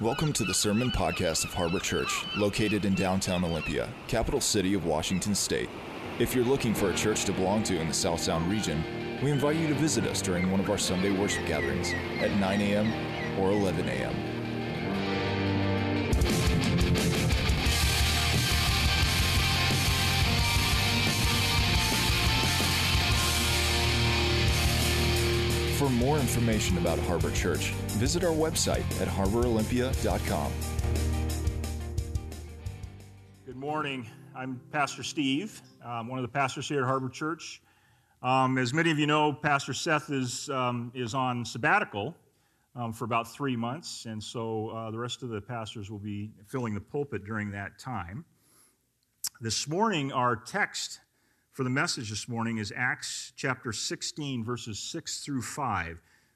Welcome to the Sermon Podcast of Harbor Church, located in downtown Olympia, capital city of Washington State. If you're looking for a church to belong to in the South Sound region, we invite you to visit us during one of our Sunday worship gatherings at 9 a.m. or 11 a.m. more information about Harbor Church, visit our website at harborolympia.com. Good morning. I'm Pastor Steve, I'm one of the pastors here at Harbor Church. Um, as many of you know, Pastor Seth is, um, is on sabbatical um, for about three months, and so uh, the rest of the pastors will be filling the pulpit during that time. This morning, our text for the message this morning is Acts chapter 16, verses 6 through 5.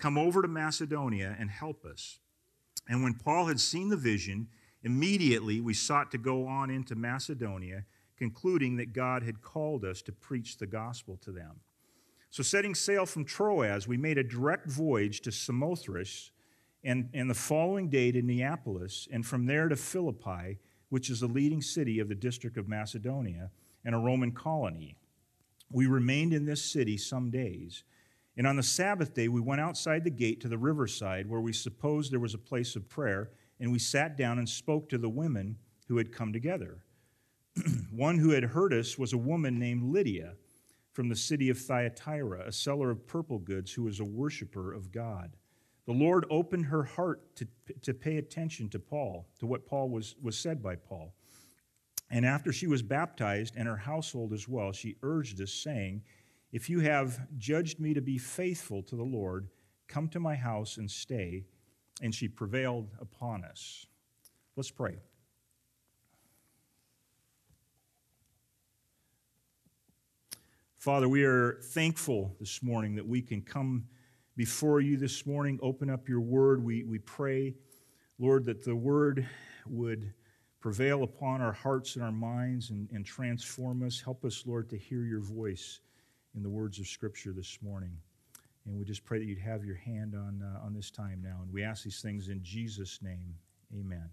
Come over to Macedonia and help us. And when Paul had seen the vision, immediately we sought to go on into Macedonia, concluding that God had called us to preach the gospel to them. So, setting sail from Troas, we made a direct voyage to Samothrace, and, and the following day to Neapolis, and from there to Philippi, which is the leading city of the district of Macedonia and a Roman colony we remained in this city some days. And on the Sabbath day, we went outside the gate to the riverside where we supposed there was a place of prayer, and we sat down and spoke to the women who had come together. One who had heard us was a woman named Lydia from the city of Thyatira, a seller of purple goods who was a worshiper of God. The Lord opened her heart to, to pay attention to Paul, to what Paul was, was said by Paul. And after she was baptized, and her household as well, she urged us, saying, If you have judged me to be faithful to the Lord, come to my house and stay. And she prevailed upon us. Let's pray. Father, we are thankful this morning that we can come before you this morning, open up your word. We, we pray, Lord, that the word would prevail upon our hearts and our minds and, and transform us. Help us, Lord, to hear your voice in the words of Scripture this morning. And we just pray that you'd have your hand on, uh, on this time now. And we ask these things in Jesus' name. Amen.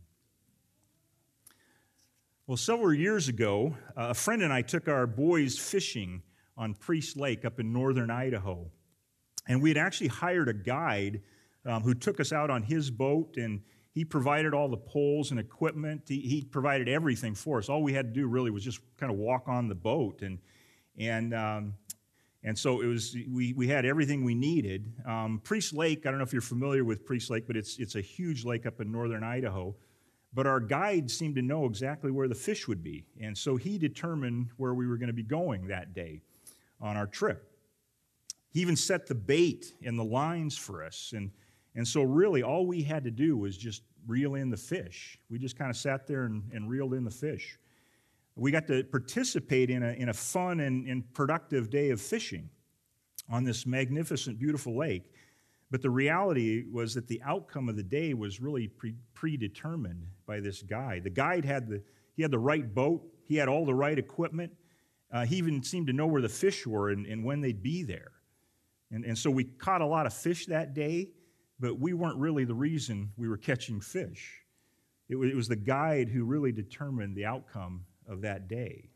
Well, several years ago, uh, a friend and I took our boys fishing on Priest Lake up in northern Idaho. And we had actually hired a guide um, who took us out on his boat and he provided all the poles and equipment. He, he, provided everything for us. All we had to do really was just kind of walk on the boat. And, and, um, and so it was, we, we had everything we needed. Um, Priest Lake, I don't know if you're familiar with Priest Lake, but it's, it's a huge lake up in northern Idaho. But our guide seemed to know exactly where the fish would be. And so he determined where we were going to be going that day on our trip. He even set the bait and the lines for us. And and so, really, all we had to do was just reel in the fish. We just kind of sat there and, and reeled in the fish. We got to participate in a, in a fun and, and productive day of fishing on this magnificent, beautiful lake. But the reality was that the outcome of the day was really pre- predetermined by this guide. The guide had the, he had the right boat, he had all the right equipment. Uh, he even seemed to know where the fish were and, and when they'd be there. And, and so we caught a lot of fish that day but we weren't really the reason we were catching fish. It was the guide who really determined the outcome of that day.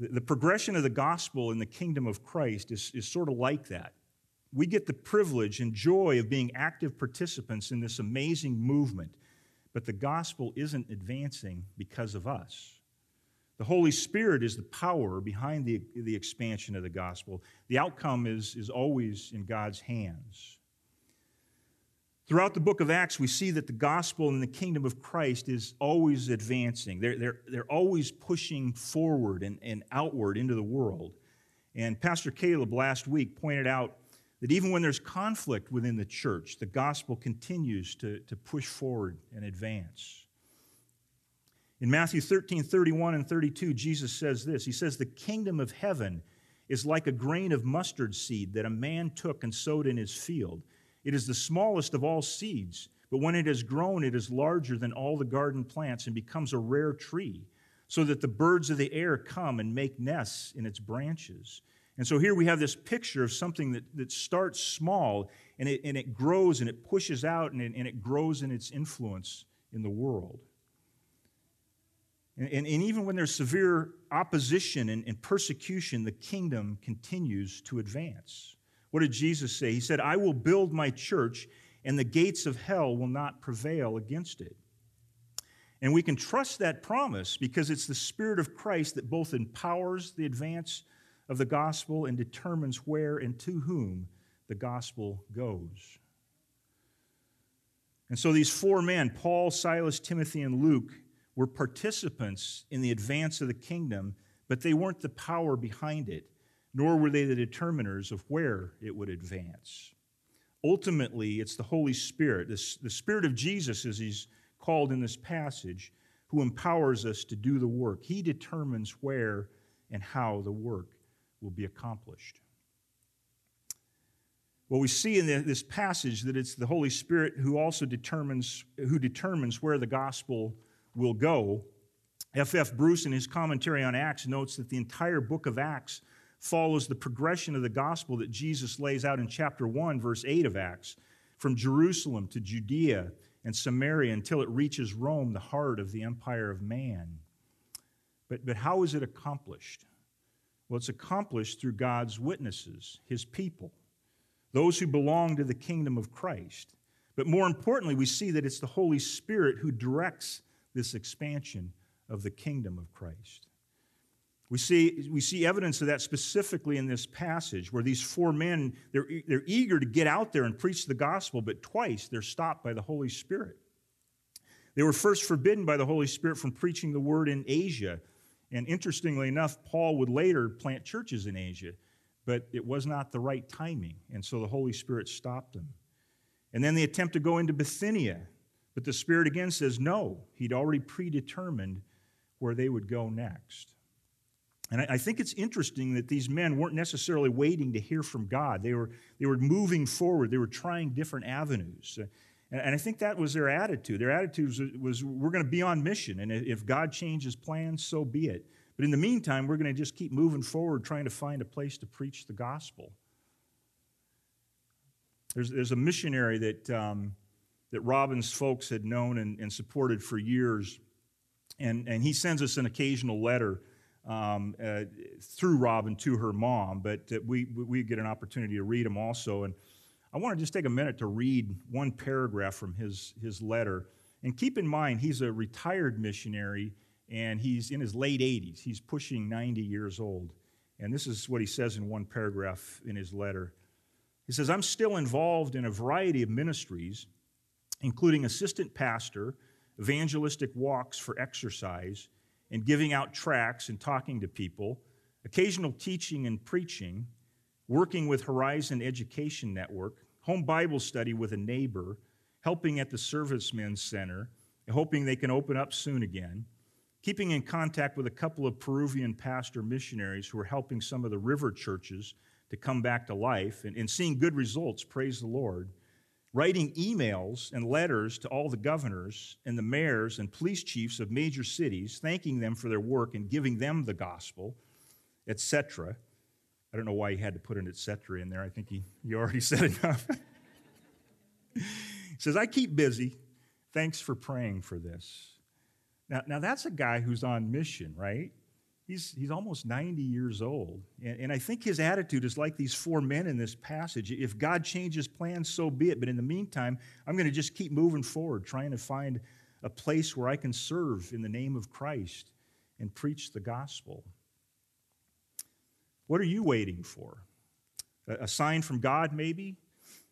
The progression of the gospel in the kingdom of Christ is, is sort of like that. We get the privilege and joy of being active participants in this amazing movement, but the gospel isn't advancing because of us. The Holy Spirit is the power behind the, the expansion of the gospel. The outcome is, is always in God's hands. Throughout the book of Acts, we see that the gospel and the kingdom of Christ is always advancing. They're, they're, they're always pushing forward and, and outward into the world. And Pastor Caleb last week pointed out that even when there's conflict within the church, the gospel continues to, to push forward and advance. In Matthew 13, 31 and 32, Jesus says this He says, The kingdom of heaven is like a grain of mustard seed that a man took and sowed in his field. It is the smallest of all seeds, but when it has grown, it is larger than all the garden plants and becomes a rare tree, so that the birds of the air come and make nests in its branches. And so here we have this picture of something that, that starts small and it, and it grows and it pushes out and it, and it grows in its influence in the world. And, and, and even when there's severe opposition and, and persecution, the kingdom continues to advance. What did Jesus say? He said, I will build my church, and the gates of hell will not prevail against it. And we can trust that promise because it's the Spirit of Christ that both empowers the advance of the gospel and determines where and to whom the gospel goes. And so these four men, Paul, Silas, Timothy, and Luke, were participants in the advance of the kingdom, but they weren't the power behind it, nor were they the determiners of where it would advance. Ultimately, it's the Holy Spirit, the Spirit of Jesus, as he's called in this passage, who empowers us to do the work. He determines where and how the work will be accomplished. Well, we see in this passage that it's the Holy Spirit who also determines, who determines where the gospel will go. F.F. F. Bruce, in his commentary on Acts, notes that the entire book of Acts follows the progression of the gospel that Jesus lays out in chapter 1, verse 8 of Acts, from Jerusalem to Judea and Samaria until it reaches Rome, the heart of the empire of man. But, but how is it accomplished? Well, it's accomplished through God's witnesses, his people, those who belong to the kingdom of Christ. But more importantly, we see that it's the Holy Spirit who directs this expansion of the kingdom of Christ. We see, we see evidence of that specifically in this passage where these four men, they're, they're eager to get out there and preach the gospel, but twice they're stopped by the Holy Spirit. They were first forbidden by the Holy Spirit from preaching the word in Asia. And interestingly enough, Paul would later plant churches in Asia, but it was not the right timing. And so the Holy Spirit stopped them. And then they attempt to go into Bithynia, but the Spirit again says no. He'd already predetermined where they would go next. And I think it's interesting that these men weren't necessarily waiting to hear from God. They were, they were moving forward, they were trying different avenues. And I think that was their attitude. Their attitude was, we're going to be on mission, and if God changes plans, so be it. But in the meantime, we're going to just keep moving forward, trying to find a place to preach the gospel. There's, there's a missionary that um, that Robin's folks had known and, and supported for years. And, and he sends us an occasional letter um, uh, through Robin to her mom, but uh, we, we get an opportunity to read them also. And I want to just take a minute to read one paragraph from his, his letter. And keep in mind, he's a retired missionary and he's in his late 80s. He's pushing 90 years old. And this is what he says in one paragraph in his letter. He says, I'm still involved in a variety of ministries including assistant pastor, evangelistic walks for exercise, and giving out tracts and talking to people, occasional teaching and preaching, working with Horizon Education Network, home Bible study with a neighbor, helping at the Servicemen's Center, hoping they can open up soon again, keeping in contact with a couple of Peruvian pastor missionaries who are helping some of the river churches to come back to life and, and seeing good results, praise the Lord writing emails and letters to all the governors and the mayors and police chiefs of major cities, thanking them for their work and giving them the gospel, etc. I don't know why he had to put an etc. in there. I think he, he already said enough. he says, I keep busy. Thanks for praying for this. Now, now that's a guy who's on mission, right? He's, he's almost 90 years old. And, and I think his attitude is like these four men in this passage. If God changes plans, so be it. But in the meantime, I'm going to just keep moving forward, trying to find a place where I can serve in the name of Christ and preach the gospel. What are you waiting for? A, a sign from God, maybe?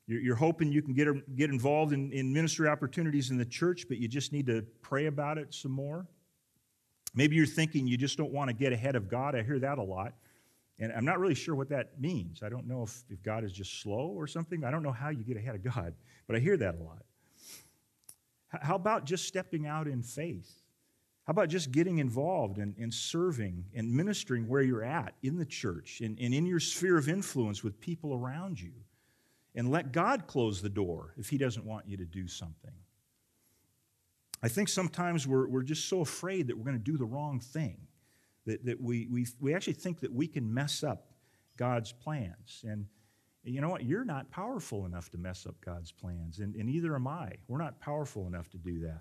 You're, you're hoping you can get, get involved in, in ministry opportunities in the church, but you just need to pray about it some more? Maybe you're thinking you just don't want to get ahead of God. I hear that a lot. And I'm not really sure what that means. I don't know if, if God is just slow or something. I don't know how you get ahead of God, but I hear that a lot. How about just stepping out in faith? How about just getting involved and, and serving and ministering where you're at in the church and, and in your sphere of influence with people around you? And let God close the door if He doesn't want you to do something. I think sometimes we're, we're just so afraid that we're going to do the wrong thing that, that we, we, we actually think that we can mess up God's plans. And you know what? You're not powerful enough to mess up God's plans, and, and neither am I. We're not powerful enough to do that.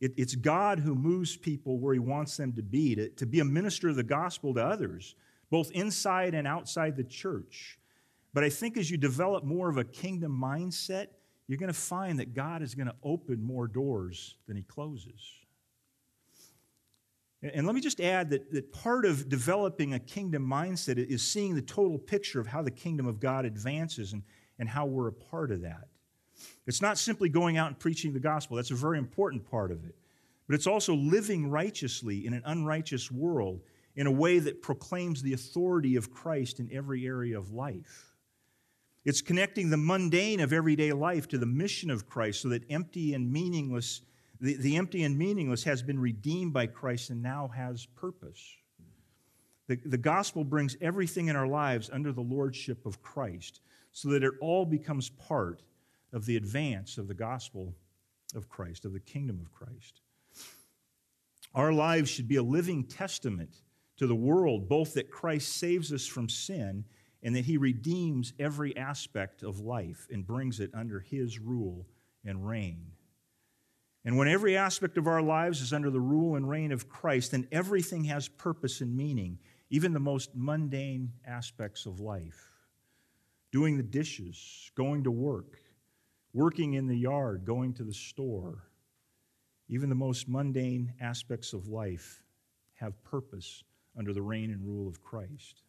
It, it's God who moves people where He wants them to be, to, to be a minister of the gospel to others, both inside and outside the church. But I think as you develop more of a kingdom mindset, you're going to find that God is going to open more doors than He closes. And let me just add that, that part of developing a kingdom mindset is seeing the total picture of how the kingdom of God advances and, and how we're a part of that. It's not simply going out and preaching the gospel, that's a very important part of it. But it's also living righteously in an unrighteous world in a way that proclaims the authority of Christ in every area of life. It's connecting the mundane of everyday life to the mission of Christ so that empty and meaningless the, the empty and meaningless has been redeemed by Christ and now has purpose. The, the gospel brings everything in our lives under the lordship of Christ so that it all becomes part of the advance of the gospel of Christ, of the kingdom of Christ. Our lives should be a living testament to the world, both that Christ saves us from sin and that he redeems every aspect of life and brings it under his rule and reign. And when every aspect of our lives is under the rule and reign of Christ, then everything has purpose and meaning, even the most mundane aspects of life. Doing the dishes, going to work, working in the yard, going to the store, even the most mundane aspects of life have purpose under the reign and rule of Christ.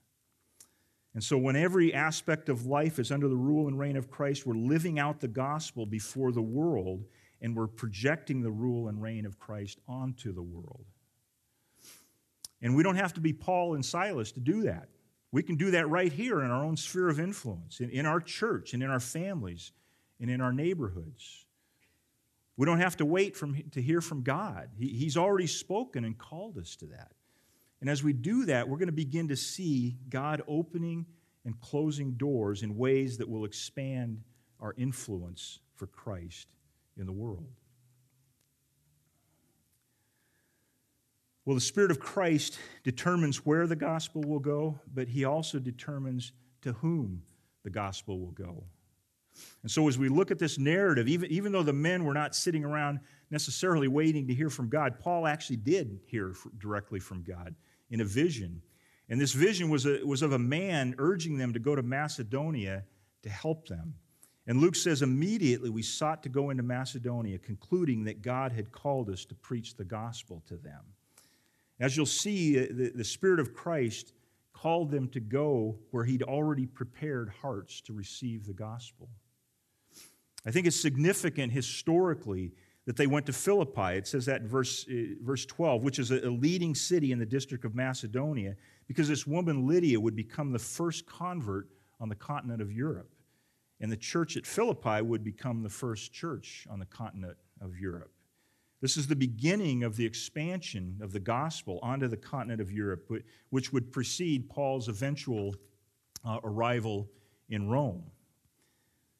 And so, when every aspect of life is under the rule and reign of Christ, we're living out the gospel before the world and we're projecting the rule and reign of Christ onto the world. And we don't have to be Paul and Silas to do that. We can do that right here in our own sphere of influence, in, in our church, and in our families, and in our neighborhoods. We don't have to wait from, to hear from God. He, he's already spoken and called us to that. And as we do that, we're going to begin to see God opening and closing doors in ways that will expand our influence for Christ in the world. Well, the Spirit of Christ determines where the gospel will go, but He also determines to whom the gospel will go. And so, as we look at this narrative, even, even though the men were not sitting around necessarily waiting to hear from God, Paul actually did hear directly from God in a vision. And this vision was, a, was of a man urging them to go to Macedonia to help them. And Luke says, immediately we sought to go into Macedonia, concluding that God had called us to preach the gospel to them. As you'll see, uh, the, the Spirit of Christ called them to go where He'd already prepared hearts to receive the gospel. I think it's significant historically that they went to Philippi. It says that in verse, uh, verse 12, which is a, a leading city in the district of Macedonia, because this woman Lydia would become the first convert on the continent of Europe. And the church at Philippi would become the first church on the continent of Europe. This is the beginning of the expansion of the gospel onto the continent of Europe, which would precede Paul's eventual uh, arrival in Rome.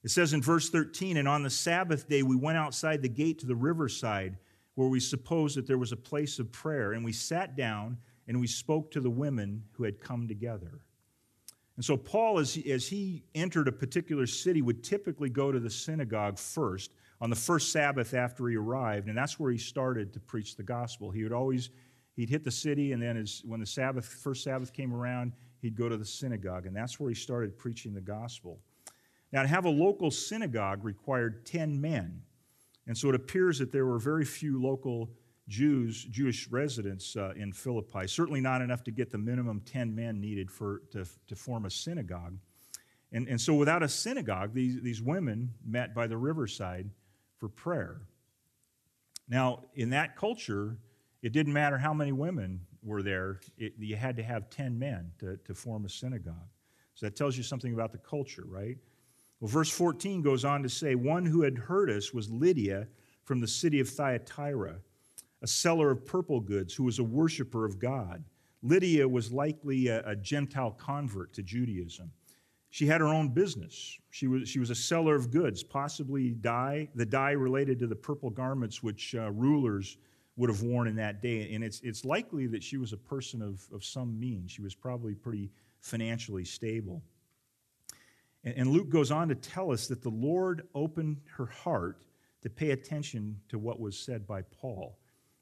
It says in verse 13, and on the Sabbath day we went outside the gate to the riverside where we supposed that there was a place of prayer, and we sat down and we spoke to the women who had come together. And so, Paul, as he, as he entered a particular city, would typically go to the synagogue first on the first Sabbath after he arrived, and that's where he started to preach the gospel. He would always he'd hit the city, and then as, when the Sabbath, first Sabbath came around, he'd go to the synagogue, and that's where he started preaching the gospel. Now, to have a local synagogue required 10 men, and so it appears that there were very few local Jews, Jewish residents uh, in Philippi. Certainly not enough to get the minimum 10 men needed for, to, to form a synagogue. And, and so, without a synagogue, these, these women met by the riverside for prayer. Now, in that culture, it didn't matter how many women were there, it, you had to have 10 men to, to form a synagogue. So that tells you something about the culture, right? Well, verse 14 goes on to say, One who had heard us was Lydia from the city of Thyatira, a seller of purple goods who was a worshiper of God. Lydia was likely a, a Gentile convert to Judaism. She had her own business. She was, she was a seller of goods, possibly dye, the dye related to the purple garments which uh, rulers would have worn in that day. And it's, it's likely that she was a person of, of some means. She was probably pretty financially stable. And, Luke goes on to tell us that the Lord opened her heart to pay attention to what was said by Paul.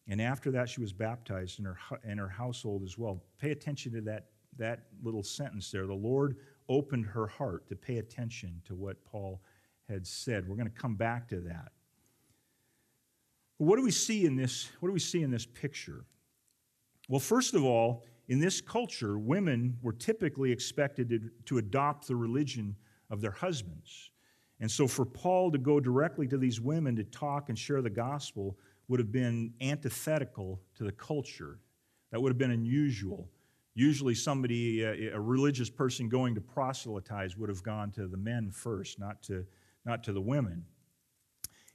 And after that, she was baptized in her, in her household as well. Pay attention to that, that little sentence there. The Lord opened her heart to pay attention to what Paul had said. We're going to come back to that. What do we see in this? What do we see in this picture? Well, first of all, in this culture, women were typically expected to, to adopt the religion of their husbands. And so, for Paul to go directly to these women to talk and share the gospel would have been antithetical to the culture. That would have been unusual. Usually, somebody, a religious person going to proselytize, would have gone to the men first, not to, not to the women.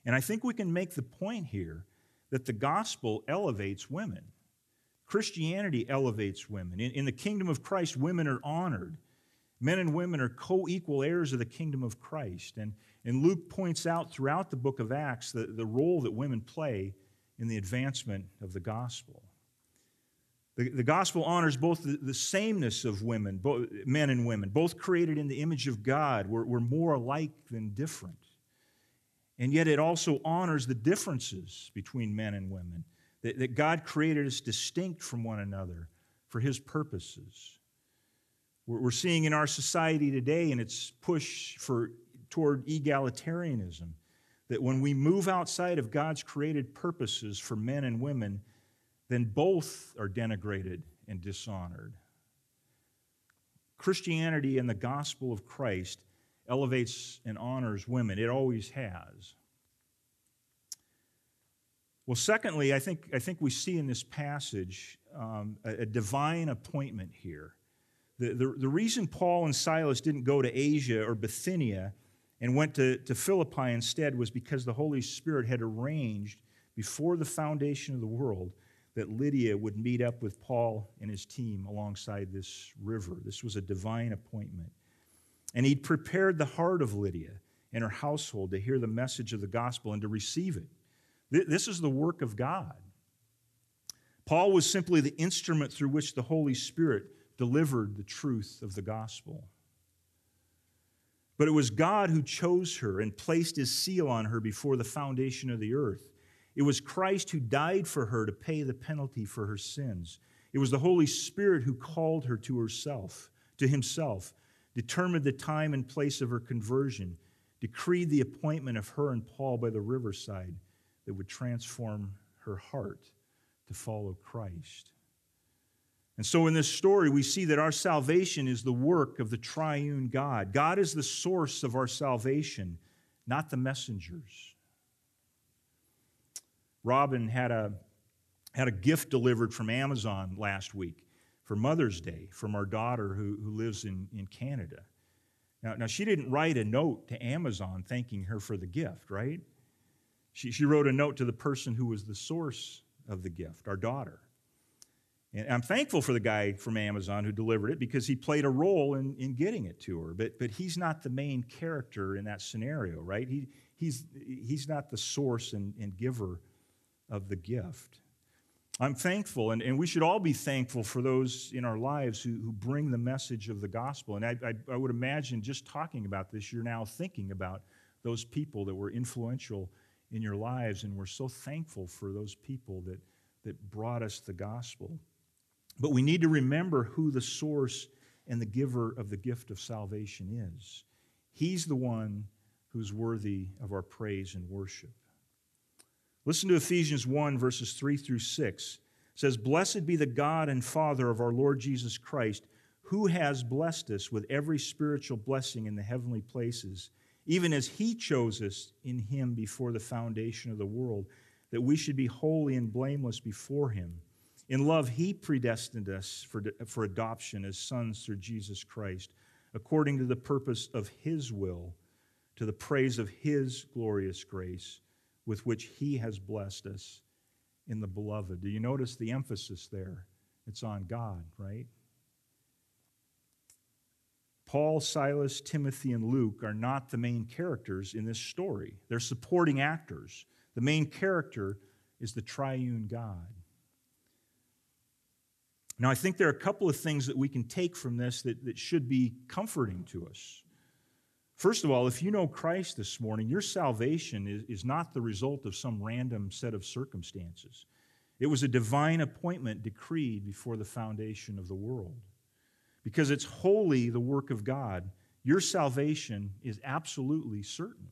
And I think we can make the point here that the gospel elevates women. Christianity elevates women. In, in the kingdom of Christ, women are honored. Men and women are co equal heirs of the kingdom of Christ. And, and Luke points out throughout the book of Acts the, the role that women play in the advancement of the gospel. The, the gospel honors both the, the sameness of women, both, men and women, both created in the image of God. We're, we're more alike than different. And yet it also honors the differences between men and women, that, that God created us distinct from one another for his purposes. We're, seeing in our society today, and its push for, toward egalitarianism, that when we move outside of God's created purposes for men and women, then both are denigrated and dishonored. Christianity and the gospel of Christ elevates and honors women. It always has. Well, secondly, I think, I think we see in this passage um, a, a, divine appointment here. The, the, the reason Paul and Silas didn't go to Asia or Bithynia and went to, to Philippi instead was because the Holy Spirit had arranged before the foundation of the world that Lydia would meet up with Paul and his team alongside this river. This was a divine appointment. And he'd prepared the heart of Lydia and her household to hear the message of the gospel and to receive it. This is the work of God. Paul was simply the instrument through which the Holy Spirit delivered the truth of the gospel. But it was God who chose her and placed his seal on her before the foundation of the earth. It was Christ who died for her to pay the penalty for her sins. It was the Holy Spirit who called her to herself, to himself, determined the time and place of her conversion, decreed the appointment of her and Paul by the riverside that would transform her heart to follow Christ. And so in this story, we see that our salvation is the work of the triune God. God is the source of our salvation, not the messengers. Robin had a, had a gift delivered from Amazon last week for Mother's Day from our daughter who, who lives in, in Canada. Now, now, she didn't write a note to Amazon thanking her for the gift, right? She, she wrote a note to the person who was the source of the gift, our daughter. And I'm thankful for the guy from Amazon who delivered it because he played a role in, in getting it to her. But, but he's not the main character in that scenario, right? He, he's, he's not the source and, and giver of the gift. I'm thankful, and, and we should all be thankful for those in our lives who, who bring the message of the gospel. And I, I, I would imagine just talking about this, you're now thinking about those people that were influential in your lives, and we're so thankful for those people that, that brought us the gospel. But we need to remember who the source and the giver of the gift of salvation is. He's the one who's worthy of our praise and worship. Listen to Ephesians 1, verses 3 through 6. It says, Blessed be the God and Father of our Lord Jesus Christ, who has blessed us with every spiritual blessing in the heavenly places, even as he chose us in him before the foundation of the world, that we should be holy and blameless before him. In love, he predestined us for, for adoption as sons through Jesus Christ, according to the purpose of his will, to the praise of his glorious grace, with which he has blessed us in the beloved. Do you notice the emphasis there? It's on God, right? Paul, Silas, Timothy, and Luke are not the main characters in this story. They're supporting actors. The main character is the triune God. Now, I think there are a couple of things that we can take from this that, that should be comforting to us. First of all, if you know Christ this morning, your salvation is, is not the result of some random set of circumstances. It was a divine appointment decreed before the foundation of the world. Because it's wholly the work of God, your salvation is absolutely certain.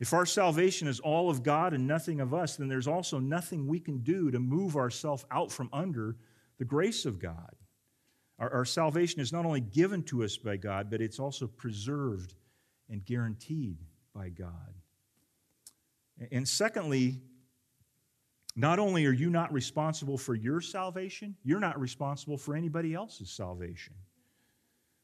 If our salvation is all of God and nothing of us, then there's also nothing we can do to move ourselves out from under the grace of God. Our, our, salvation is not only given to us by God, but it's also preserved and guaranteed by God. And secondly, not only are you not responsible for your salvation, you're not responsible for anybody else's salvation.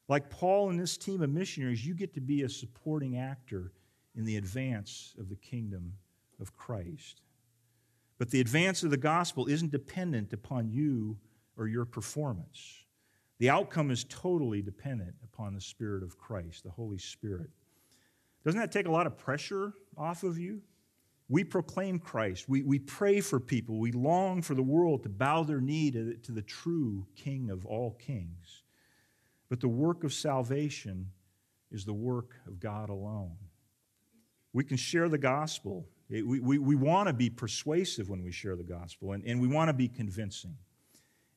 Like Paul and this team of missionaries, you get to be a supporting actor in the advance of the kingdom of Christ. But the advance of the gospel isn't dependent upon you or your performance. The outcome is totally dependent upon the Spirit of Christ, the Holy Spirit. Doesn't that take a lot of pressure off of you? We proclaim Christ. We, we pray for people. We long for the world to bow their knee to, to the true King of all kings. But the work of salvation is the work of God alone. We can share the gospel. we, we, we want to be persuasive when we share the gospel, and, and we want to be convincing.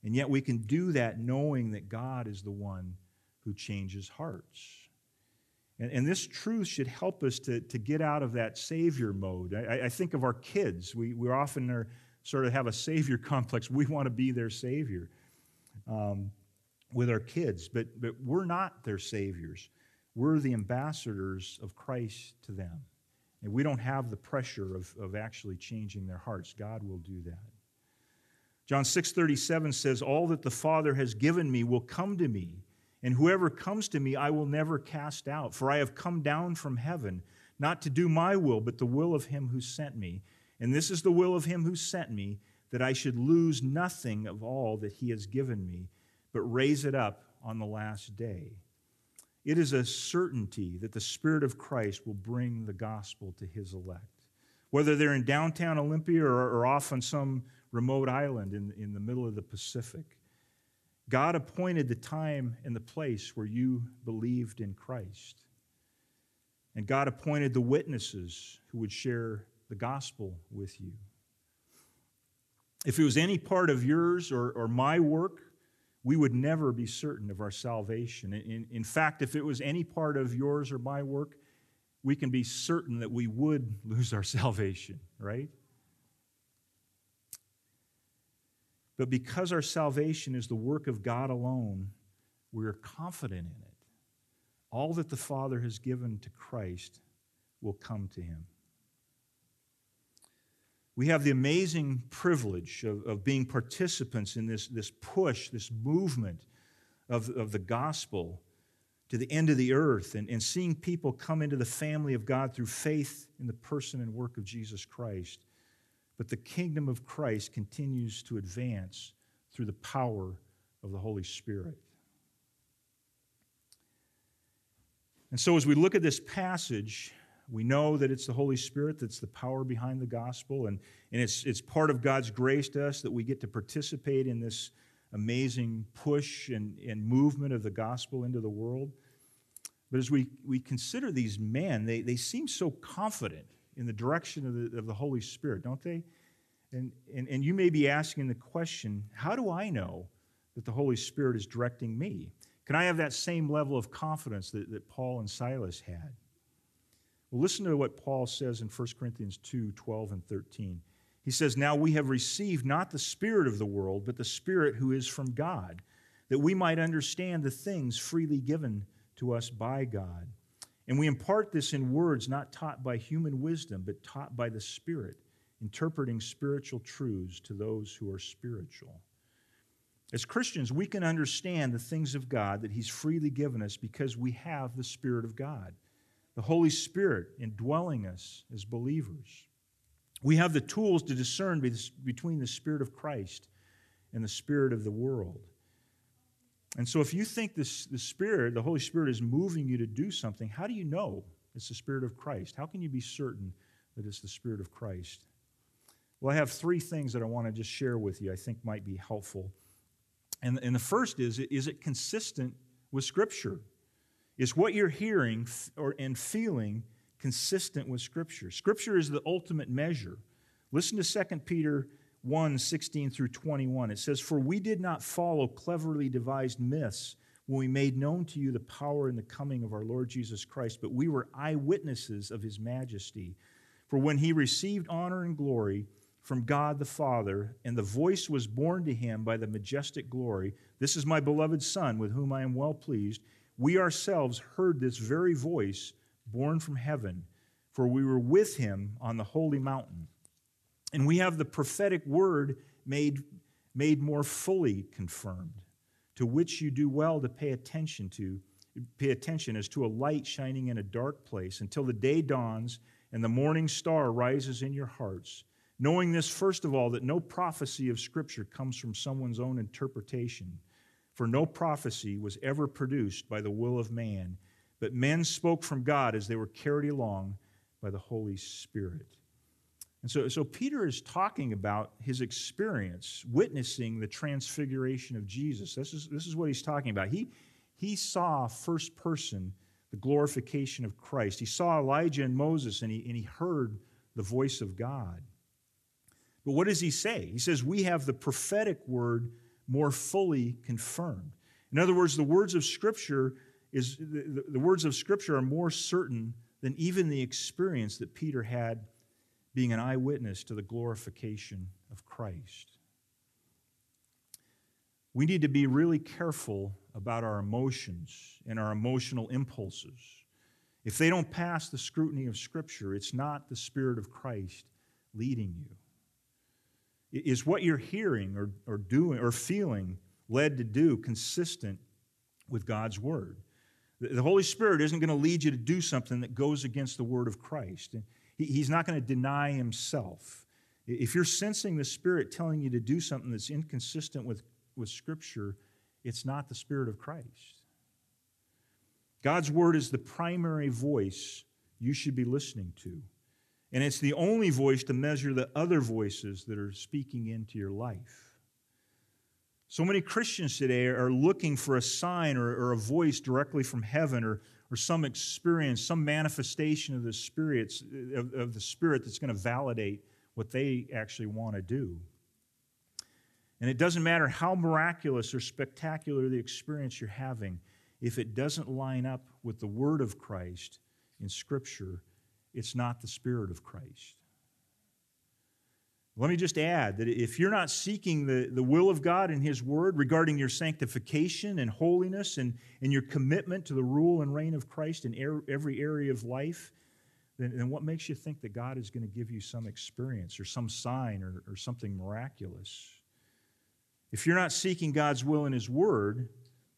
And yet we can do that knowing that God is the one who changes hearts. And, and this truth should help us to, to get out of that savior mode. I, I think of our kids. We, we often are, sort of have a savior complex. We want to be their savior um, with our kids, but, but we're not their saviors. We're the ambassadors of Christ to them. And we don't have the pressure of, of actually changing their hearts. God will do that. John 6:37 says, All that the Father has given me will come to me and whoever comes to me, I will never cast out. For I have come down from heaven, not to do my will, but the will of him who sent me. And this is the will of him who sent me, that I should lose nothing of all that he has given me, but raise it up on the last day. It is a certainty that the Spirit of Christ will bring the gospel to his elect. Whether they're in downtown Olympia or, or off on some remote island in, in the middle of the Pacific, God appointed the time and the place where you believed in Christ. And God appointed the witnesses who would share the gospel with you. If it was any part of yours or, or my work, we would never be certain of our salvation. In, in fact, if it was any part of yours or my work, we can be certain that we would lose our salvation, right? But because our salvation is the work of God alone, we are confident in it. All that the Father has given to Christ will come to him. We have the amazing privilege of, of being participants in this, this push, this movement of, of the gospel to the end of the earth and, and seeing people come into the family of God through faith in the person and work of Jesus Christ. But the kingdom of Christ continues to advance through the power of the Holy Spirit. And so, as we look at this passage, we know that it's the Holy Spirit that's the power behind the gospel, and, and it's, it's part of God's grace to us that we get to participate in this amazing push and, and movement of the gospel into the world. But as we, we consider these men, they, they seem so confident in the direction of the, of the Holy Spirit, don't they? And, and, and you may be asking the question how do I know that the Holy Spirit is directing me? Can I have that same level of confidence that, that Paul and Silas had? Well, listen to what Paul says in 1 Corinthians 2 12 and 13. He says, Now we have received not the Spirit of the world, but the Spirit who is from God, that we might understand the things freely given to us by God. And we impart this in words not taught by human wisdom, but taught by the Spirit, interpreting spiritual truths to those who are spiritual. As Christians, we can understand the things of God that He's freely given us because we have the Spirit of God, the Holy Spirit indwelling us as believers. We have the tools to discern between the Spirit of Christ and the Spirit of the world. And so, if you think this, the Spirit, the Holy Spirit, is moving you to do something, how do you know it's the Spirit of Christ? How can you be certain that it's the Spirit of Christ? Well, I have three things that I want to just share with you I think might be helpful. And, and the first is is it consistent with Scripture? Is what you're hearing or, and feeling consistent with Scripture? Scripture is the ultimate measure. Listen to 2 Peter 1 16 through 21. It says, For we did not follow cleverly devised myths when we made known to you the power and the coming of our Lord Jesus Christ, but we were eyewitnesses of his majesty. For when he received honor and glory, from God the Father, and the voice was borne to him by the majestic glory This is my beloved Son, with whom I am well pleased. We ourselves heard this very voice borne from heaven, for we were with him on the holy mountain. And we have the prophetic word made, made more fully confirmed, to which you do well to pay attention to, pay attention as to a light shining in a dark place until the day dawns and the morning star rises in your hearts Knowing this, first of all, that no prophecy of Scripture comes from someone's own interpretation, for no prophecy was ever produced by the will of man, but men spoke from God as they were carried along by the Holy Spirit. And so, so Peter is talking about his experience witnessing the transfiguration of Jesus. This is, this is what he's talking about. He, he saw first person the glorification of Christ. He saw Elijah and Moses, and he, and he heard the voice of God. But what does he say? He says, We have the prophetic word more fully confirmed. In other words, the words of Scripture is the, the, words of Scripture are more certain than even the experience that Peter had being an eyewitness to the glorification of Christ. We need to be really careful about our emotions and our emotional impulses. If they don't pass the scrutiny of Scripture, it's not the Spirit of Christ leading you. Is what you're hearing or, or doing or feeling led to do consistent with God's Word? The Holy Spirit isn't going to lead you to do something that goes against the Word of Christ. He's not going to deny Himself. If you're sensing the Spirit telling you to do something that's inconsistent with, with Scripture, it's not the Spirit of Christ. God's Word is the primary voice you should be listening to. And it's the only voice to measure the other voices that are speaking into your life. So many Christians today are looking for a sign or, or a voice directly from heaven or, or some experience, some manifestation of the, spirits, of, of the Spirit that's going to validate what they actually want to do. And it doesn't matter how miraculous or spectacular the experience you're having, if it doesn't line up with the Word of Christ in Scripture, it's not the Spirit of Christ. Let me just add that if you're not seeking the, the will of God in His Word regarding your sanctification and holiness and, and your commitment to the rule and reign of Christ in er, every area of life, then, then what makes you think that God is going to give you some experience or some sign or, or something miraculous? If you're not seeking God's will in His Word,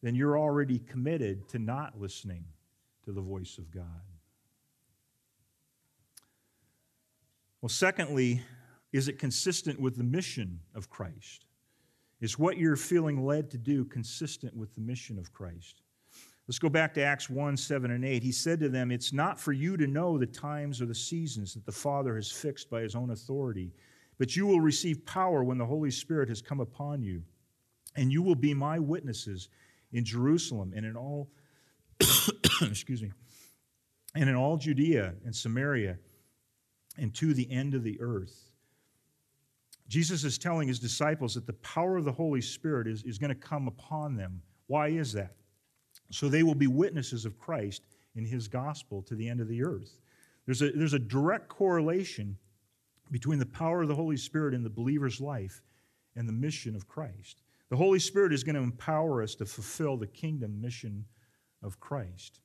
then you're already committed to not listening to the voice of God. Well, secondly, is it consistent with the mission of Christ? Is what you're feeling led to do consistent with the mission of Christ? Let's go back to Acts 1 7 and 8. He said to them, It's not for you to know the times or the seasons that the Father has fixed by his own authority, but you will receive power when the Holy Spirit has come upon you. And you will be my witnesses in Jerusalem and in all, excuse me, and in all Judea and Samaria and to the end of the earth. Jesus is telling his disciples that the power of the Holy Spirit is, is going to come upon them. Why is that? So they will be witnesses of Christ in his gospel to the end of the earth. There's a, there's a direct correlation between the power of the Holy Spirit in the believer's life and the mission of Christ. The Holy Spirit is going to empower us to fulfill the kingdom mission of Christ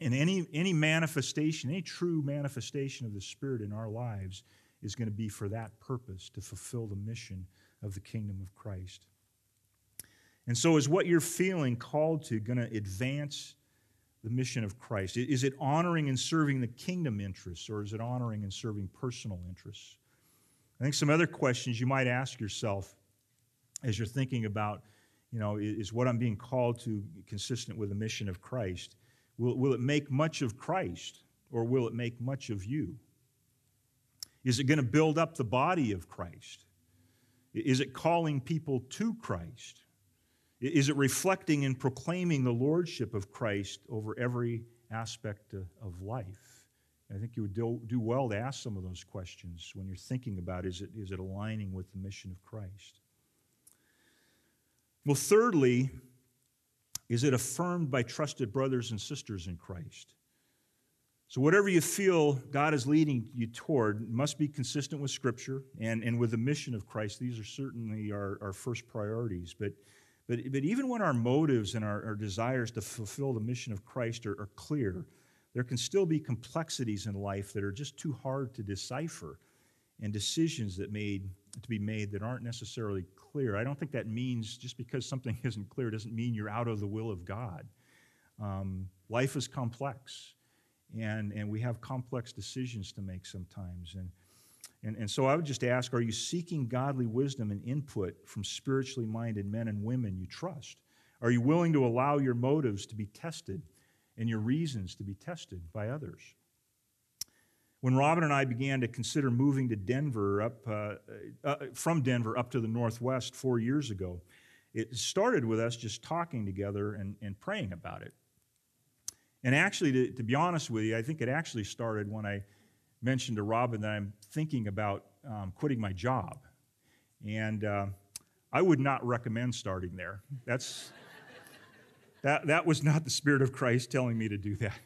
and any, any manifestation, any true manifestation of the Spirit in our lives is going to be for that purpose, to fulfill the mission of the kingdom of Christ. And so, is what you're feeling called to going to advance the mission of Christ? Is it honoring and serving the kingdom interests, or is it honoring and serving personal interests? I think some other questions you might ask yourself as you're thinking about, you know, is what I'm being called to consistent with the mission of Christ? Will, will it make much of Christ, or will it make much of you? Is it going to build up the body of Christ? Is it calling people to Christ? Is it reflecting and proclaiming the lordship of Christ over every aspect of life? I think you would do, well to ask some of those questions when you're thinking about is it, is it aligning with the mission of Christ? Well, thirdly, is it affirmed by trusted brothers and sisters in Christ? So, whatever you feel God is leading you toward must be consistent with Scripture and, and with the mission of Christ. These are certainly our, our first priorities. But, but, but even when our motives and our, our desires to fulfill the mission of Christ are, are clear, there can still be complexities in life that are just too hard to decipher and decisions that made to be made that aren't necessarily clear. I don't think that means just because something isn't clear doesn't mean you're out of the will of God. Um, life is complex and, and we have complex decisions to make sometimes. And, and, and so I would just ask are you seeking godly wisdom and input from spiritually minded men and women you trust? Are you willing to allow your motives to be tested and your reasons to be tested by others? When Robin and I began to consider moving to Denver, up, uh, uh, from Denver up to the Northwest four years ago, it started with us just talking together and, and praying about it. And actually, to, to, be honest with you, I think it actually started when I mentioned to Robin that I'm thinking about um, quitting my job. And uh, I would not recommend starting there. That's, that, that was not the Spirit of Christ telling me to do that.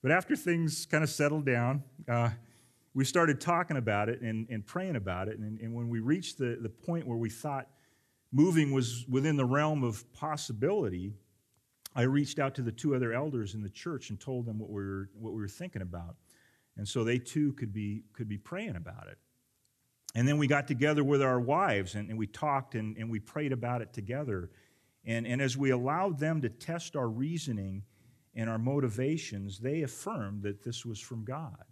But after things kind of settled down, uh, we started talking about it and, and praying about it. And, and when we reached the, the point where we thought moving was within the realm of possibility, I reached out to the two other elders in the church and told them what we were, what we were thinking about. And so they too could be, could be praying about it. And then we got together with our wives and, and we talked and, and we prayed about it together. And, and as we allowed them to test our reasoning and our motivations, they affirmed that this was from God.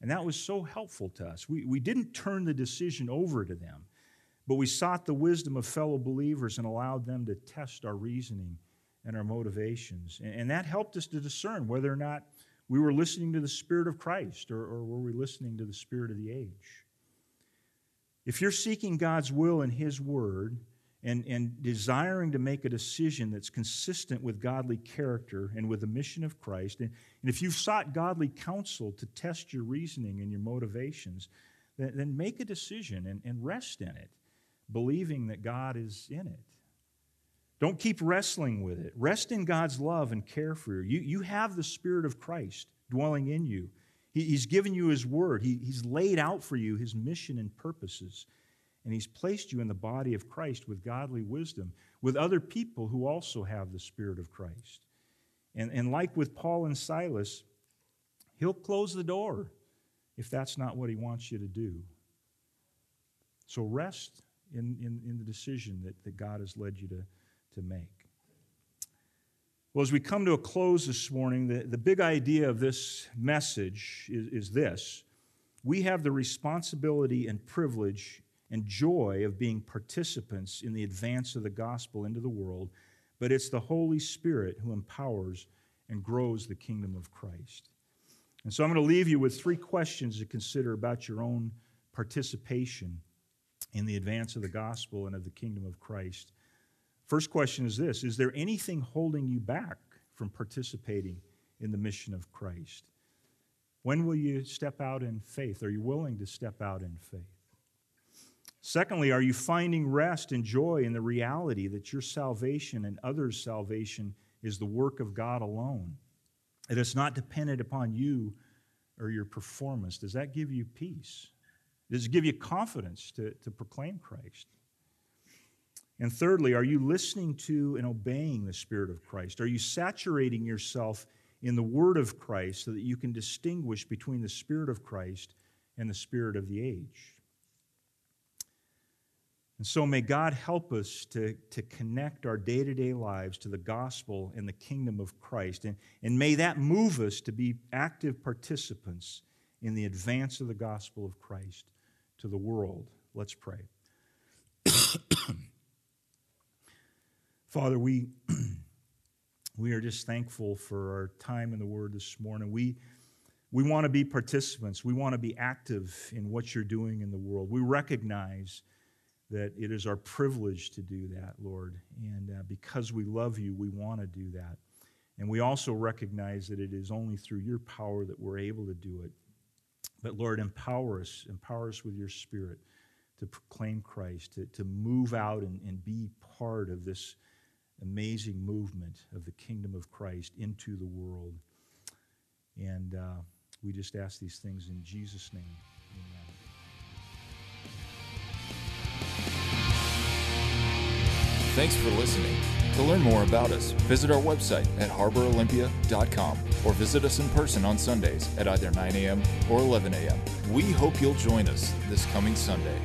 And that was so helpful to us. We, we didn't turn the decision over to them, but we sought the wisdom of fellow believers and allowed them to test our reasoning and our motivations. And, that helped us to discern whether or not we were listening to the Spirit of Christ or, or were we listening to the Spirit of the age. If you're seeking God's will in His Word and, and desiring to make a decision that's consistent with godly character and with the mission of Christ, and, and if you've sought godly counsel to test your reasoning and your motivations, then, then make a decision and, and rest in it, believing that God is in it. Don't keep wrestling with it. Rest in God's love and care for you. You, you have the Spirit of Christ dwelling in you. He, he's given you His Word, he, He's laid out for you His mission and purposes. And He's placed you in the body of Christ with godly wisdom, with other people who also have the Spirit of Christ. And, and like with Paul and Silas, He'll close the door if that's not what He wants you to do. So rest in, in, in the decision that, that God has led you to to make. Well, as we come to a close this morning, the, the big idea of this message is, is this we have the responsibility and privilege and joy of being participants in the advance of the gospel into the world, but it's the Holy Spirit who empowers and grows the kingdom of Christ. And so I'm going to leave you with three questions to consider about your own participation in the advance of the gospel and of the kingdom of Christ. First question is this Is there anything holding you back from participating in the mission of Christ? When will you step out in faith? Are you willing to step out in faith? Secondly, are you finding rest and joy in the reality that your salvation and others' salvation is the work of God alone? That it's not dependent upon you or your performance. Does that give you peace? Does it give you confidence to, to proclaim Christ? And thirdly, are you listening to and obeying the Spirit of Christ? Are you saturating yourself in the Word of Christ so that you can distinguish between the Spirit of Christ and the spirit of the age. And so may God help us to, to connect our day to day lives to the gospel and the kingdom of Christ. And, and may that move us to be active participants in the advance of the gospel of Christ to the world. Let's pray. Father, we, we are just thankful for our time in the Word this morning. We, we want to be participants, we want to be active in what you're doing in the world. We recognize that it is our privilege to do that, Lord. And uh, because we love you, we want to do that. And we also recognize that it is only through your power that we're able to do it. But Lord, empower us, empower us with your spirit to proclaim Christ, to, to move out and, and be part of this amazing movement of the kingdom of Christ into the world. And uh, we just ask these things in Jesus' name. Amen. Thanks for listening. To learn more about us, visit our website at harborolympia.com or visit us in person on Sundays at either 9 a.m. or 11 a.m. We hope you'll join us this coming Sunday.